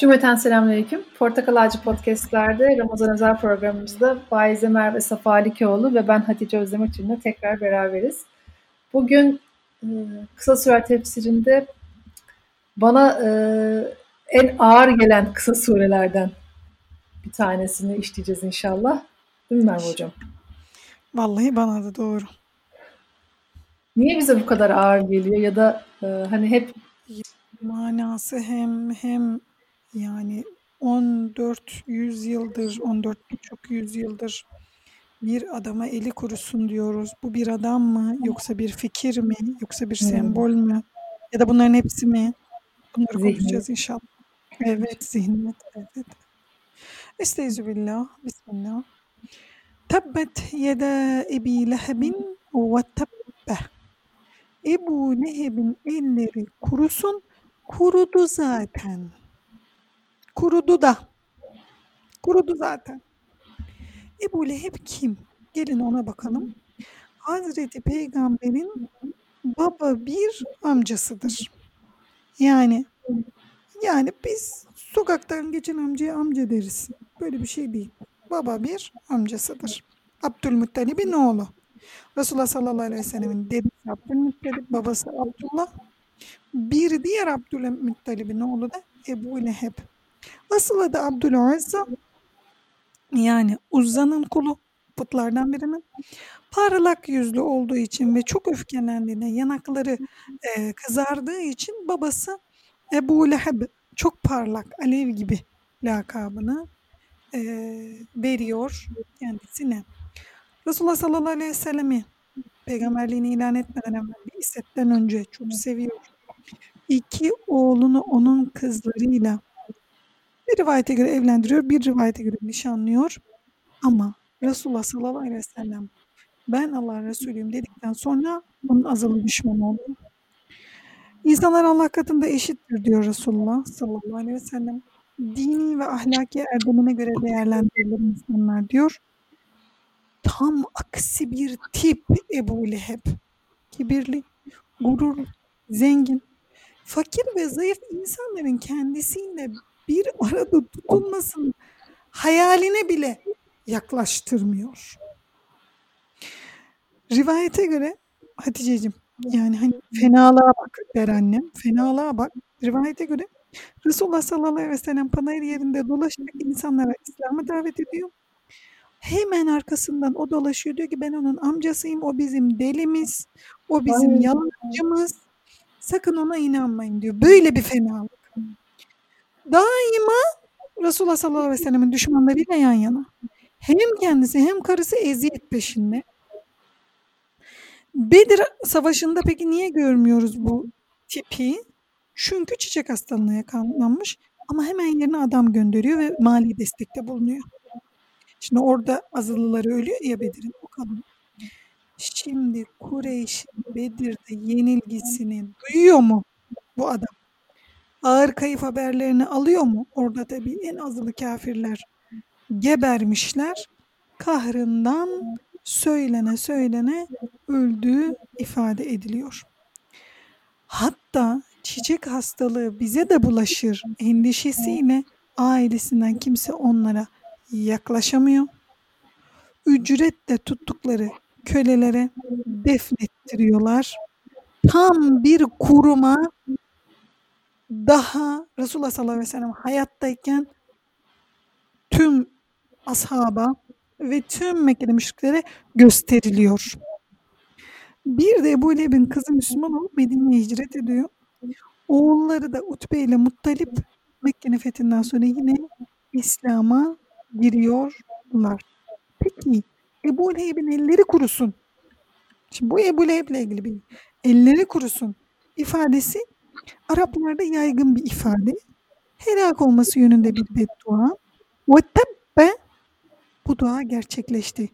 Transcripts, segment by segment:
Cümleten selamünaleyküm. Portakal Ağacı Podcast'lerde Ramazan özel programımızda Faize Merve Safa Alikoğlu ve ben Hatice Özdemirçin'le tekrar beraberiz. Bugün e, kısa süre tefsirinde bana e, en ağır gelen kısa surelerden bir tanesini işleyeceğiz inşallah. Değil mi Merve Hocam? Vallahi bana da doğru. Niye bize bu kadar ağır geliyor ya da e, hani hep manası hem hem yani 14 yüzyıldır, 14 birçok yüzyıldır bir adama eli kurusun diyoruz. Bu bir adam mı yoksa bir fikir mi yoksa bir Hmm. sembol mü ya da bunların hepsi mi? Bunları Zihniyet. konuşacağız inşallah. Evet, zihniyet. Evet. Estağfirullah. Bismillah. Tebbet yeda Ebi Lehebin ve tebbe. Ebu Leheb'in elleri kurusun. Kurudu zaten. Kurudu da. Kurudu zaten. Ebu Leheb kim? Gelin ona bakalım. Hazreti Peygamber'in baba bir amcasıdır. Yani yani biz sokaktan geçen amcaya amca deriz. Böyle bir şey değil. Baba bir amcasıdır. Abdülmuttalib'in oğlu. Resulullah sallallahu aleyhi ve sellemin dedesi Abdülmuttalib, babası Abdullah. Bir diğer Abdülmuttalib'in oğlu da Ebu Leheb. Asıl adı Abdülazza. Yani Uzza'nın kulu putlardan birinin. Parlak yüzlü olduğu için ve çok öfkelendiğinde yanakları e, kızardığı için babası Ebu Leheb çok parlak alev gibi lakabını e, veriyor kendisine. Resulullah sallallahu aleyhi ve sellemi peygamberliğini ilan etmeden evvel bir önce çok seviyor. İki oğlunu onun kızlarıyla bir rivayete göre evlendiriyor, bir rivayete göre nişanlıyor. Ama Resulullah sallallahu aleyhi ve sellem ben Allah'ın Resulüyüm dedikten sonra onun azılı düşmanı oldu. İnsanlar Allah katında eşittir diyor Resulullah sallallahu aleyhi ve sellem. Dini ve ahlaki erdemine göre değerlendirilir insanlar diyor. Tam aksi bir tip Ebu Leheb. Kibirli, gururlu, zengin, fakir ve zayıf insanların kendisiyle bir arada tutulmasının hayaline bile yaklaştırmıyor. Rivayete göre Hatice'cim yani hani fenalığa bak der annem. Fenalığa bak. Rivayete göre Resulullah sallallahu aleyhi ve sellem panayır yerinde dolaşarak insanlara İslam'a davet ediyor. Hemen arkasından o dolaşıyor diyor ki ben onun amcasıyım. O bizim delimiz. O bizim yalancımız. Sakın ona inanmayın diyor. Böyle bir fenalık. Daima Resulullah sallallahu aleyhi ve sellemin düşmanlarıyla yan yana. Hem kendisi hem karısı eziyet peşinde. Bedir Savaşı'nda peki niye görmüyoruz bu tipi? Çünkü çiçek hastalığına yakalanmış ama hemen yerine adam gönderiyor ve mali destekte bulunuyor. Şimdi orada azılıları ölüyor ya Bedir'in o kadın. Şimdi Kureyş Bedir'de yenilgisini duyuyor mu bu adam? Ağır kayıp haberlerini alıyor mu? Orada tabii en azılı kafirler gebermişler. Kahrından söylene söylene öldüğü ifade ediliyor. Hatta çiçek hastalığı bize de bulaşır endişesiyle ailesinden kimse onlara yaklaşamıyor. Ücretle tuttukları kölelere defnettiriyorlar. Tam bir kuruma daha Resulullah sallallahu aleyhi ve sellem hayattayken tüm ashaba ve tüm Mekkeli müşriklere gösteriliyor. Bir de Ebu Leheb'in kızı Müslüman olup Medine'ye hicret ediyor. Oğulları da Utbe ile Muttalip Mekke'nin fethinden sonra yine İslam'a giriyorlar. Peki Ebu Leheb'in elleri kurusun. Şimdi bu Ebu Leheb'le ilgili bir elleri kurusun ifadesi Araplarda yaygın bir ifade. Helak olması yönünde bir beddua. Ve tebbe bu dua gerçekleşti.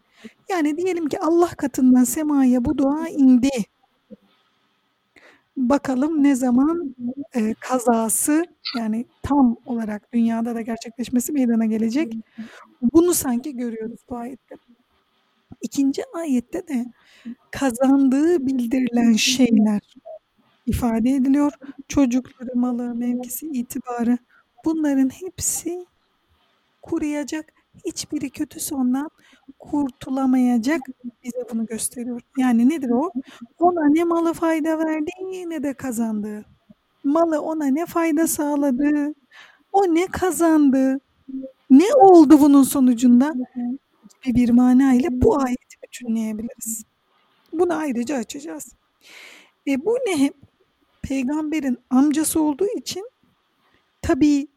Yani diyelim ki Allah katından semaya bu dua indi. Bakalım ne zaman e, kazası yani tam olarak dünyada da gerçekleşmesi meydana gelecek. Bunu sanki görüyoruz bu ayette. İkinci ayette de kazandığı bildirilen şeyler ifade ediliyor. Çocukları, malı, mevkisi, itibarı bunların hepsi kuruyacak. Hiçbiri kötü sondan kurtulamayacak bize bunu gösteriyor. Yani nedir o? Ona ne malı fayda verdi ne de kazandı. Malı ona ne fayda sağladı, o ne kazandı, ne oldu bunun sonucunda gibi bir mana ile bu ayeti bütünleyebiliriz. Bunu ayrıca açacağız. E bu ne? Peygamberin amcası olduğu için tabii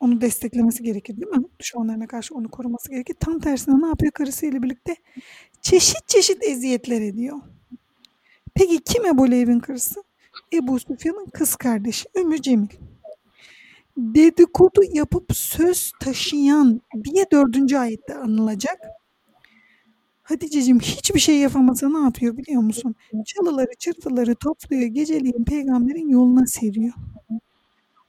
onu desteklemesi gerekir değil mi? Düşmanlarına karşı onu koruması gerekir. Tam tersine ne yapıyor karısıyla birlikte? Çeşit çeşit eziyetler ediyor. Peki kim Ebu Leheb'in karısı? Ebu Süfyan'ın kız kardeşi Ümmü Cemil. Dedikodu yapıp söz taşıyan diye dördüncü ayette anılacak. Hatice'cim hiçbir şey yapamasa ne yapıyor biliyor musun? Çalıları çırpıları topluyor geceliğin peygamberin yoluna seriyor.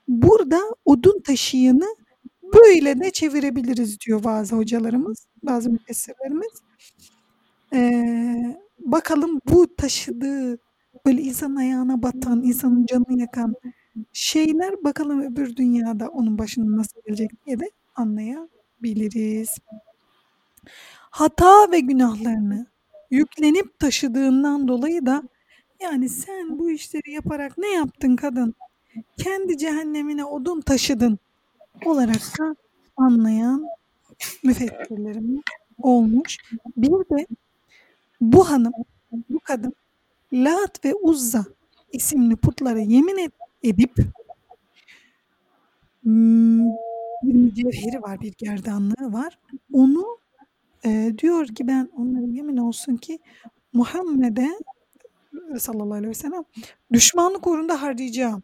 Burada odun taşıyanı böyle de çevirebiliriz diyor bazı hocalarımız, bazı müfessirlerimiz. Ee, bakalım bu taşıdığı böyle insan ayağına batan, insanın canını yakan şeyler bakalım öbür dünyada onun başına nasıl gelecek diye de anlayabiliriz. Hata ve günahlarını yüklenip taşıdığından dolayı da yani sen bu işleri yaparak ne yaptın kadın? Kendi cehennemine odun taşıdın olarak da anlayan müfessirlerimiz olmuş. Bir de bu hanım, bu kadın Lat ve Uzza isimli putlara yemin edip bir mücevheri var, bir gerdanlığı var. Onu e, diyor ki ben onlara yemin olsun ki Muhammed'e sallallahu aleyhi ve sellem düşmanlık uğrunda harcayacağım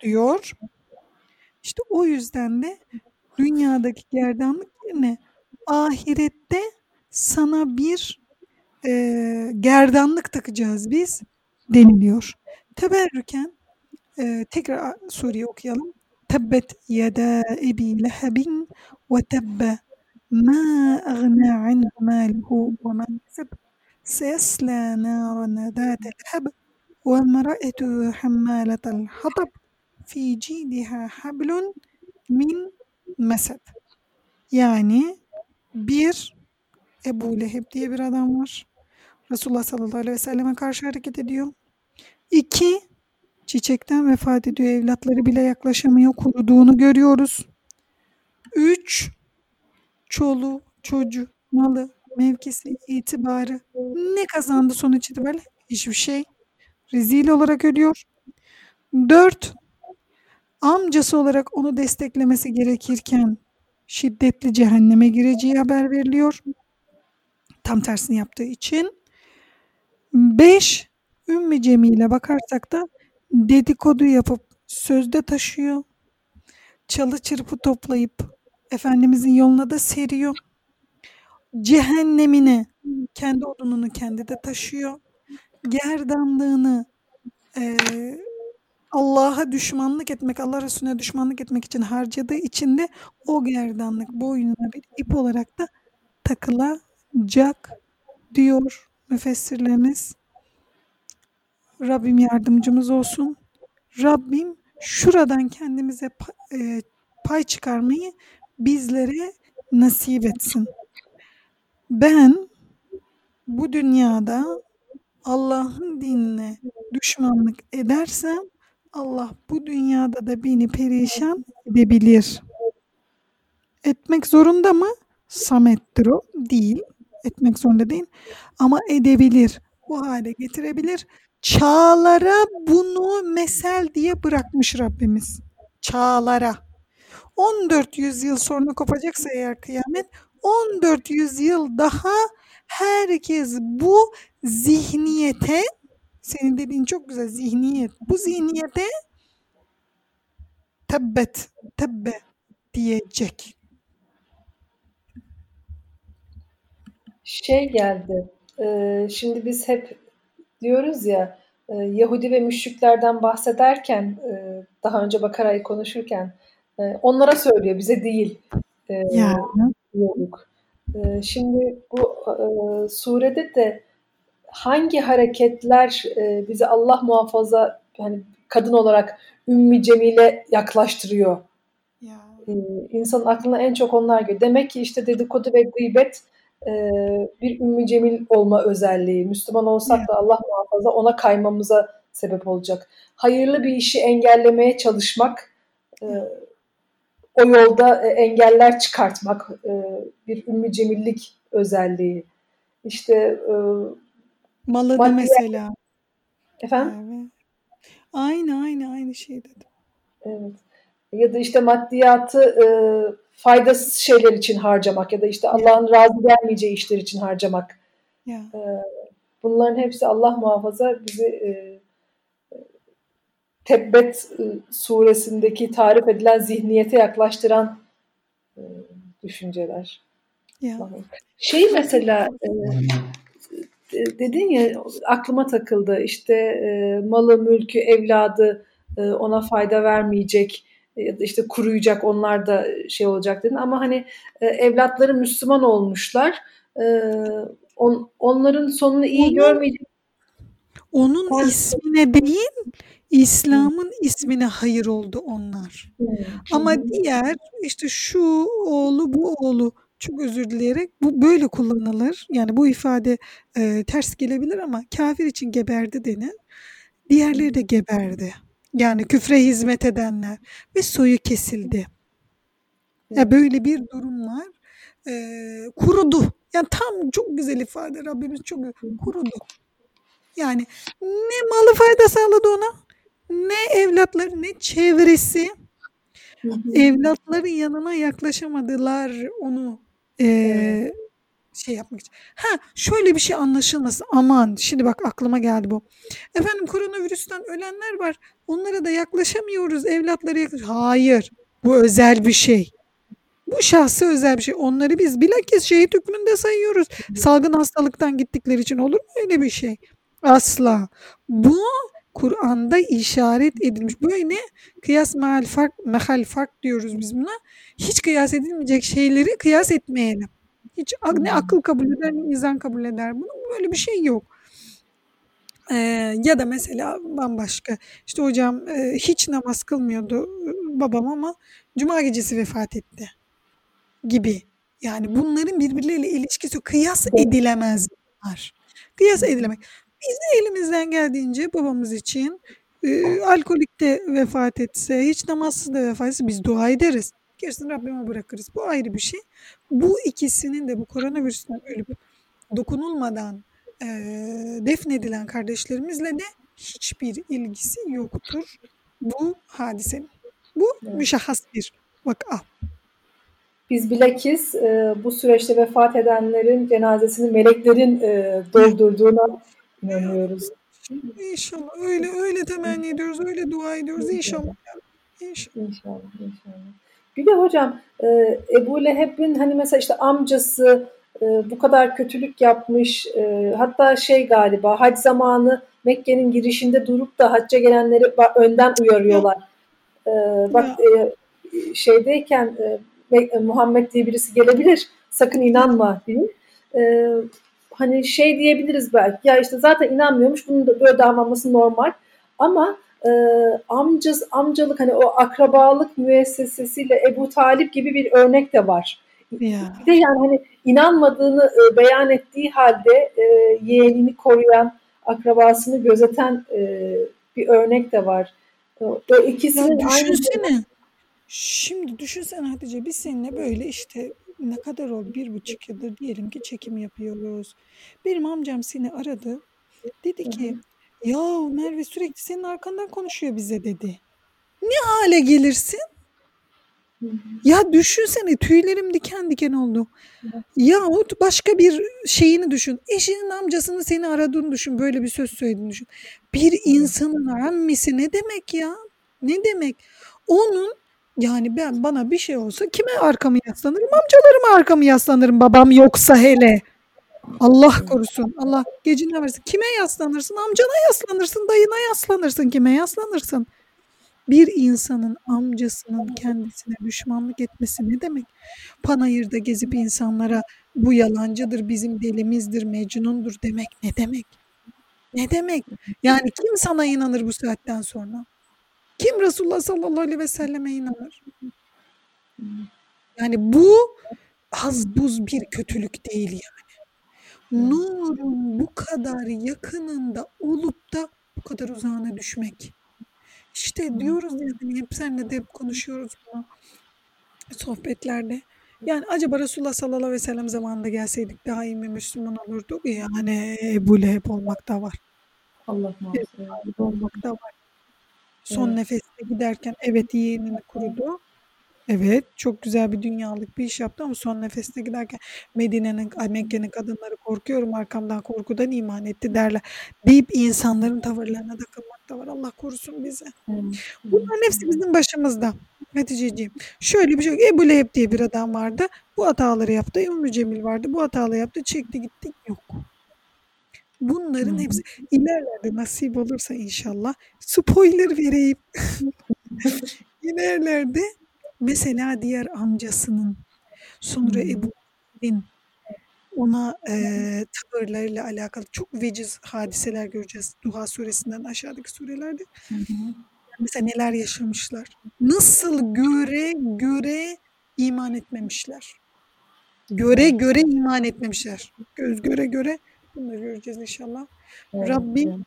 diyor. İşte o yüzden de dünyadaki gerdanlık yerine ahirette sana bir e, gerdanlık takacağız biz deniliyor. Teberrüken e, tekrar soruyu okuyalım. Tebbet yeda ebi lehebin ve tebbe ma agna anhu maluhu ve ma keseb سيصلى نارا ذات لهب وامرأته حمالة الحطب في جيدها حبل min mesed. Yani bir Ebu Leheb diye bir adam var. Resulullah sallallahu aleyhi ve selleme karşı hareket ediyor. İki, çiçekten vefat ediyor. Evlatları bile yaklaşamıyor. Kuruduğunu görüyoruz. Üç, çolu, çocuğu, malı, mevkisi, itibarı ne kazandı sonuç itibariyle? Hiçbir şey. Rezil olarak ölüyor. Dört, amcası olarak onu desteklemesi gerekirken şiddetli cehenneme gireceği haber veriliyor. Tam tersini yaptığı için. Beş, Ümmü Cemil'e bakarsak da dedikodu yapıp sözde taşıyor. Çalı çırpı toplayıp Efendimizin yoluna da seriyor. Cehennemine kendi odununu kendi de taşıyor. Gerdanlığını e, Allah'a düşmanlık etmek, Allah Resulüne düşmanlık etmek için harcadığı için de o gerdanlık boynuna bir ip olarak da takılacak diyor müfessirlerimiz. Rabbim yardımcımız olsun. Rabbim şuradan kendimize e, pay çıkarmayı bizlere nasip etsin. Ben bu dünyada Allah'ın dinine düşmanlık edersem Allah bu dünyada da beni perişan edebilir. Etmek zorunda mı? Samettir o. Değil. Etmek zorunda değil. Ama edebilir. Bu hale getirebilir. Çağlara bunu mesel diye bırakmış Rabbimiz. Çağlara. 14 yüzyıl sonra kopacaksa eğer kıyamet 14 yüzyıl daha herkes bu zihniyete senin dediğin çok güzel zihniyet. Bu zihniyete tebbet, tebbe diyecek. Şey geldi. E, şimdi biz hep diyoruz ya e, Yahudi ve müşriklerden bahsederken e, daha önce Bakara'yı konuşurken onlara söylüyor bize değil. Yani. Diyorduk. Şimdi bu surede de hangi hareketler e, bizi Allah muhafaza hani kadın olarak Ümmü Cemil'e yaklaştırıyor? Ya e, insanın aklına en çok onlar geliyor. Demek ki işte dedikodu ve gıybet e, bir ümmü cemil olma özelliği. Müslüman olsak da Allah muhafaza ona kaymamıza sebep olacak. Hayırlı bir işi engellemeye çalışmak, e, o yolda e, engeller çıkartmak e, bir ümmü cemillik özelliği. İşte e, Malı da mesela. Efendim? Evet. Aynı aynı aynı şey dedim. Evet. Ya da işte maddiyatı e, faydasız şeyler için harcamak ya da işte Allah'ın razı gelmeyeceği işler için harcamak. Ya. E, bunların hepsi Allah muhafaza bizi e, Tebbet e, suresindeki tarif edilen zihniyete yaklaştıran e, düşünceler. Ya. Şey mesela e, dedin ya aklıma takıldı işte e, malı, mülkü, evladı e, ona fayda vermeyecek ya da işte kuruyacak onlar da şey olacak dedin ama hani evlatları Müslüman olmuşlar on, onların sonunu iyi onun, görmeyecek. Onun ismine değil İslam'ın ismine hayır oldu onlar. Ama diğer işte şu oğlu bu oğlu çok özür dileyerek bu böyle kullanılır. Yani bu ifade e, ters gelebilir ama kafir için geberdi denir. Diğerleri de geberdi. Yani küfre hizmet edenler ve soyu kesildi. Ya böyle bir durum var. E, kurudu. Yani tam çok güzel ifade Rabbimiz çok kurudu. Yani ne malı fayda sağladı ona ne evlatları ne çevresi evlatların yanına yaklaşamadılar onu e, şey yapmak için. Ha şöyle bir şey anlaşılmasın. Aman şimdi bak aklıma geldi bu. Efendim koronavirüsten ölenler var. Onlara da yaklaşamıyoruz. Evlatları yaklaş. Hayır. Bu özel bir şey. Bu şahsı özel bir şey. Onları biz bilakis şehit hükmünde sayıyoruz. Salgın hastalıktan gittikleri için olur mu öyle bir şey? Asla. Bu Kur'an'da işaret edilmiş. Böyle kıyas mahal fark, mehal fark diyoruz biz buna. Hiç kıyas edilmeyecek şeyleri kıyas etmeyelim. Hiç ne akıl kabul eder ne izan kabul eder. Bunun böyle bir şey yok. Ee, ya da mesela bambaşka işte hocam e, hiç namaz kılmıyordu e, babam ama cuma gecesi vefat etti gibi. Yani bunların birbirleriyle ilişkisi kıyas edilemez bunlar. Kıyas edilemek. Biz de elimizden geldiğince babamız için e, alkolik de vefat etse, hiç namazsız da vefat etse biz dua ederiz. Gerisini Rabbime bırakırız. Bu ayrı bir şey. Bu ikisinin de bu koronavirüsten ölüp dokunulmadan e, defnedilen kardeşlerimizle de hiçbir ilgisi yoktur bu hadisenin. Bu evet. müşahhas bir vaka. Biz bilakis e, bu süreçte vefat edenlerin cenazesini meleklerin e, doldurduğuna inanıyoruz. İnşallah öyle öyle temenni ediyoruz, öyle dua ediyoruz inşallah. İnşallah. İnşallah. inşallah. Bir de hocam e, Ebu Leheb'in hani mesela işte amcası e, bu kadar kötülük yapmış e, hatta şey galiba hac zamanı Mekke'nin girişinde durup da hacca gelenleri önden uyarıyorlar. Bak şeydeyken Muhammed diye birisi gelebilir sakın inanma diye. Hani şey diyebiliriz belki ya işte zaten inanmıyormuş bunun da böyle davranması normal ama e, amcız amcalık hani o akrabalık müessesesiyle Ebu Talip gibi bir örnek de var. Yeah. Bir de yani hani inanmadığını e, beyan ettiği halde e, yeğenini koruyan, akrabasını gözeten e, bir örnek de var. O ikisinin ya düşünsene. Aynı... Şimdi düşünsene Hatice biz seninle böyle işte ne kadar oldu? Bir buçuk yıldır diyelim ki çekim yapıyoruz. Benim amcam seni aradı. Dedi ki ya Merve sürekli senin arkandan konuşuyor bize dedi. Ne hale gelirsin? Ya düşünsene tüylerim diken diken oldu. Ya o başka bir şeyini düşün. Eşinin amcasını seni aradığını düşün. Böyle bir söz söylediğini düşün. Bir insanın annesi ne demek ya? Ne demek? Onun yani ben bana bir şey olsa kime arkamı yaslanırım? Amcalarıma arkamı yaslanırım babam yoksa hele. Allah korusun. Allah gecinden versin. Kime yaslanırsın? Amcana yaslanırsın, dayına yaslanırsın, kime yaslanırsın? Bir insanın amcasının kendisine düşmanlık etmesi ne demek? Panayırda gezip insanlara bu yalancıdır, bizim delimizdir, mecnundur demek ne demek? Ne demek? Yani kim sana inanır bu saatten sonra? Kim Resulullah sallallahu aleyhi ve selleme inanır? Yani bu az buz bir kötülük değil yani. Nurun bu kadar yakınında olup da bu kadar uzağına düşmek. İşte diyoruz ya hani hep seninle de hep konuşuyoruz bunu sohbetlerde. Yani acaba Resulullah sallallahu aleyhi ve sellem zamanında gelseydik daha iyi bir Müslüman olurduk. Yani Ebu Leheb olmak da var. Allah muhafaza. olmak da var. Son evet. nefeste giderken evet yeğenini kurudu. Evet çok güzel bir dünyalık bir iş yaptı ama son nefeste giderken Medine'nin, Mekke'nin kadınları korkuyorum arkamdan korkudan iman etti derler. Deyip insanların tavırlarına takılmak da var. Allah korusun bizi. Bunların hepsi bizim başımızda. Haticeciğim. Şöyle bir şey Ebu Leheb diye bir adam vardı. Bu hataları yaptı. Ümmü Cemil vardı. Bu hataları yaptı. Çekti gitti. Yok. Bunların hepsi ilerlerde nasip olursa inşallah spoiler vereyim. ilerlerde mesela diğer amcasının sonra Ebu Bekir'in ona e, tavırlarıyla alakalı çok veciz hadiseler göreceğiz. Duha suresinden aşağıdaki surelerde. Hı hı. Mesela neler yaşamışlar. Nasıl göre göre iman etmemişler. Göre göre iman etmemişler. Göz göre göre bunu da göreceğiz inşallah. Evet, Rabbim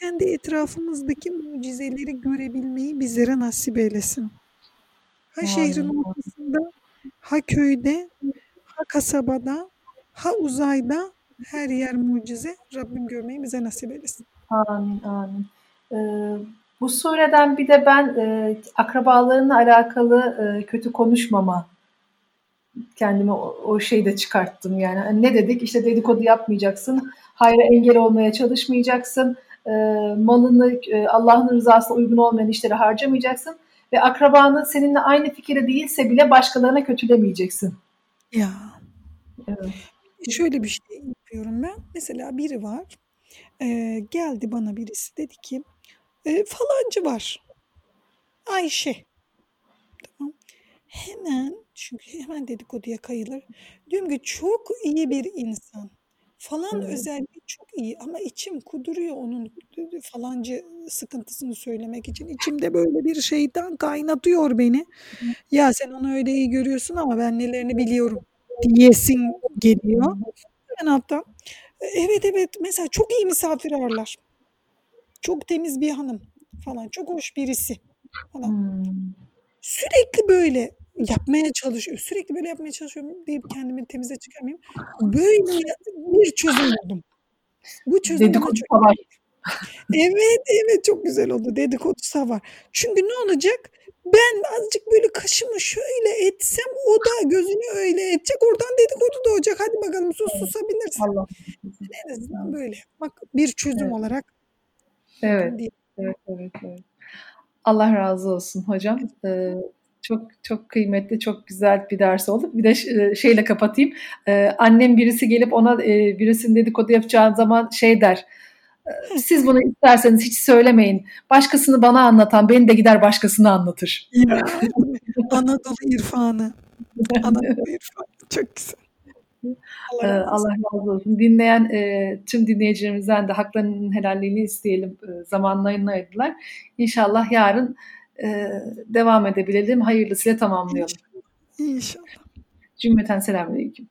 kendi etrafımızdaki mucizeleri görebilmeyi bizlere nasip eylesin. Ha Aynen. şehrin ortasında, ha köyde, ha kasabada, ha uzayda her yer mucize. Rabbim görmeyi bize nasip eylesin. Amin, amin. Ee, bu sureden bir de ben e, akrabalarınla alakalı e, kötü konuşmama kendime o, o şeyi de çıkarttım yani. Hani ne dedik? İşte dedikodu yapmayacaksın, hayra engel olmaya çalışmayacaksın, e, malını e, Allah'ın rızasına uygun olmayan işlere harcamayacaksın ve akrabanı seninle aynı fikirde değilse bile başkalarına kötülemeyeceksin. Ya. Evet. Şöyle bir şey yapıyorum ben. Mesela biri var. E, geldi bana birisi dedi ki e, falancı var. Ayşe. Hemen çünkü hemen dedikoduya kayılır. Diyorum ki çok iyi bir insan. Falan evet. özelliği çok iyi ama içim kuduruyor onun falancı sıkıntısını söylemek için. İçimde böyle bir şeytan kaynatıyor beni. Ya sen onu öyle iyi görüyorsun ama ben nelerini biliyorum diyesin geliyor. Hemen alttan evet evet mesela çok iyi misafir ağırlar. Çok temiz bir hanım falan. Çok hoş birisi falan. Hmm. Sürekli böyle yapmaya çalışıyor. Sürekli böyle yapmaya çalışıyorum deyip kendimi temize çıkarmayayım. Böyle bir çözüm buldum. Bu çözüm Dedikodu çok... var. Evet, evet çok güzel oldu. Dedikodu var. Çünkü ne olacak? Ben azıcık böyle kaşımı şöyle etsem o da gözünü öyle edecek. Oradan dedikodu da olacak. Hadi bakalım sus susabilirsin. Allah. En azından böyle. Bak bir çözüm evet. olarak. Evet. Evet, evet, evet. Allah razı olsun hocam. Ee, çok çok kıymetli, çok güzel bir ders oldu. Bir de e, şeyle kapatayım. Ee, annem birisi gelip ona e, birisinin dedikodu yapacağı zaman şey der. E, Siz bunu isterseniz hiç söylemeyin. Başkasını bana anlatan beni de gider başkasını anlatır. Ya, Anadolu irfanı. Anadolu irfanı. Çok güzel. Allah, razı Allah razı olsun. Dinleyen e, tüm dinleyicilerimizden de haklarının helalliğini isteyelim. E, zamanlarını ayırdılar. İnşallah yarın e, devam edebilelim. Hayırlısıyla tamamlayalım. İnşallah. Cümleten selamünaleyküm.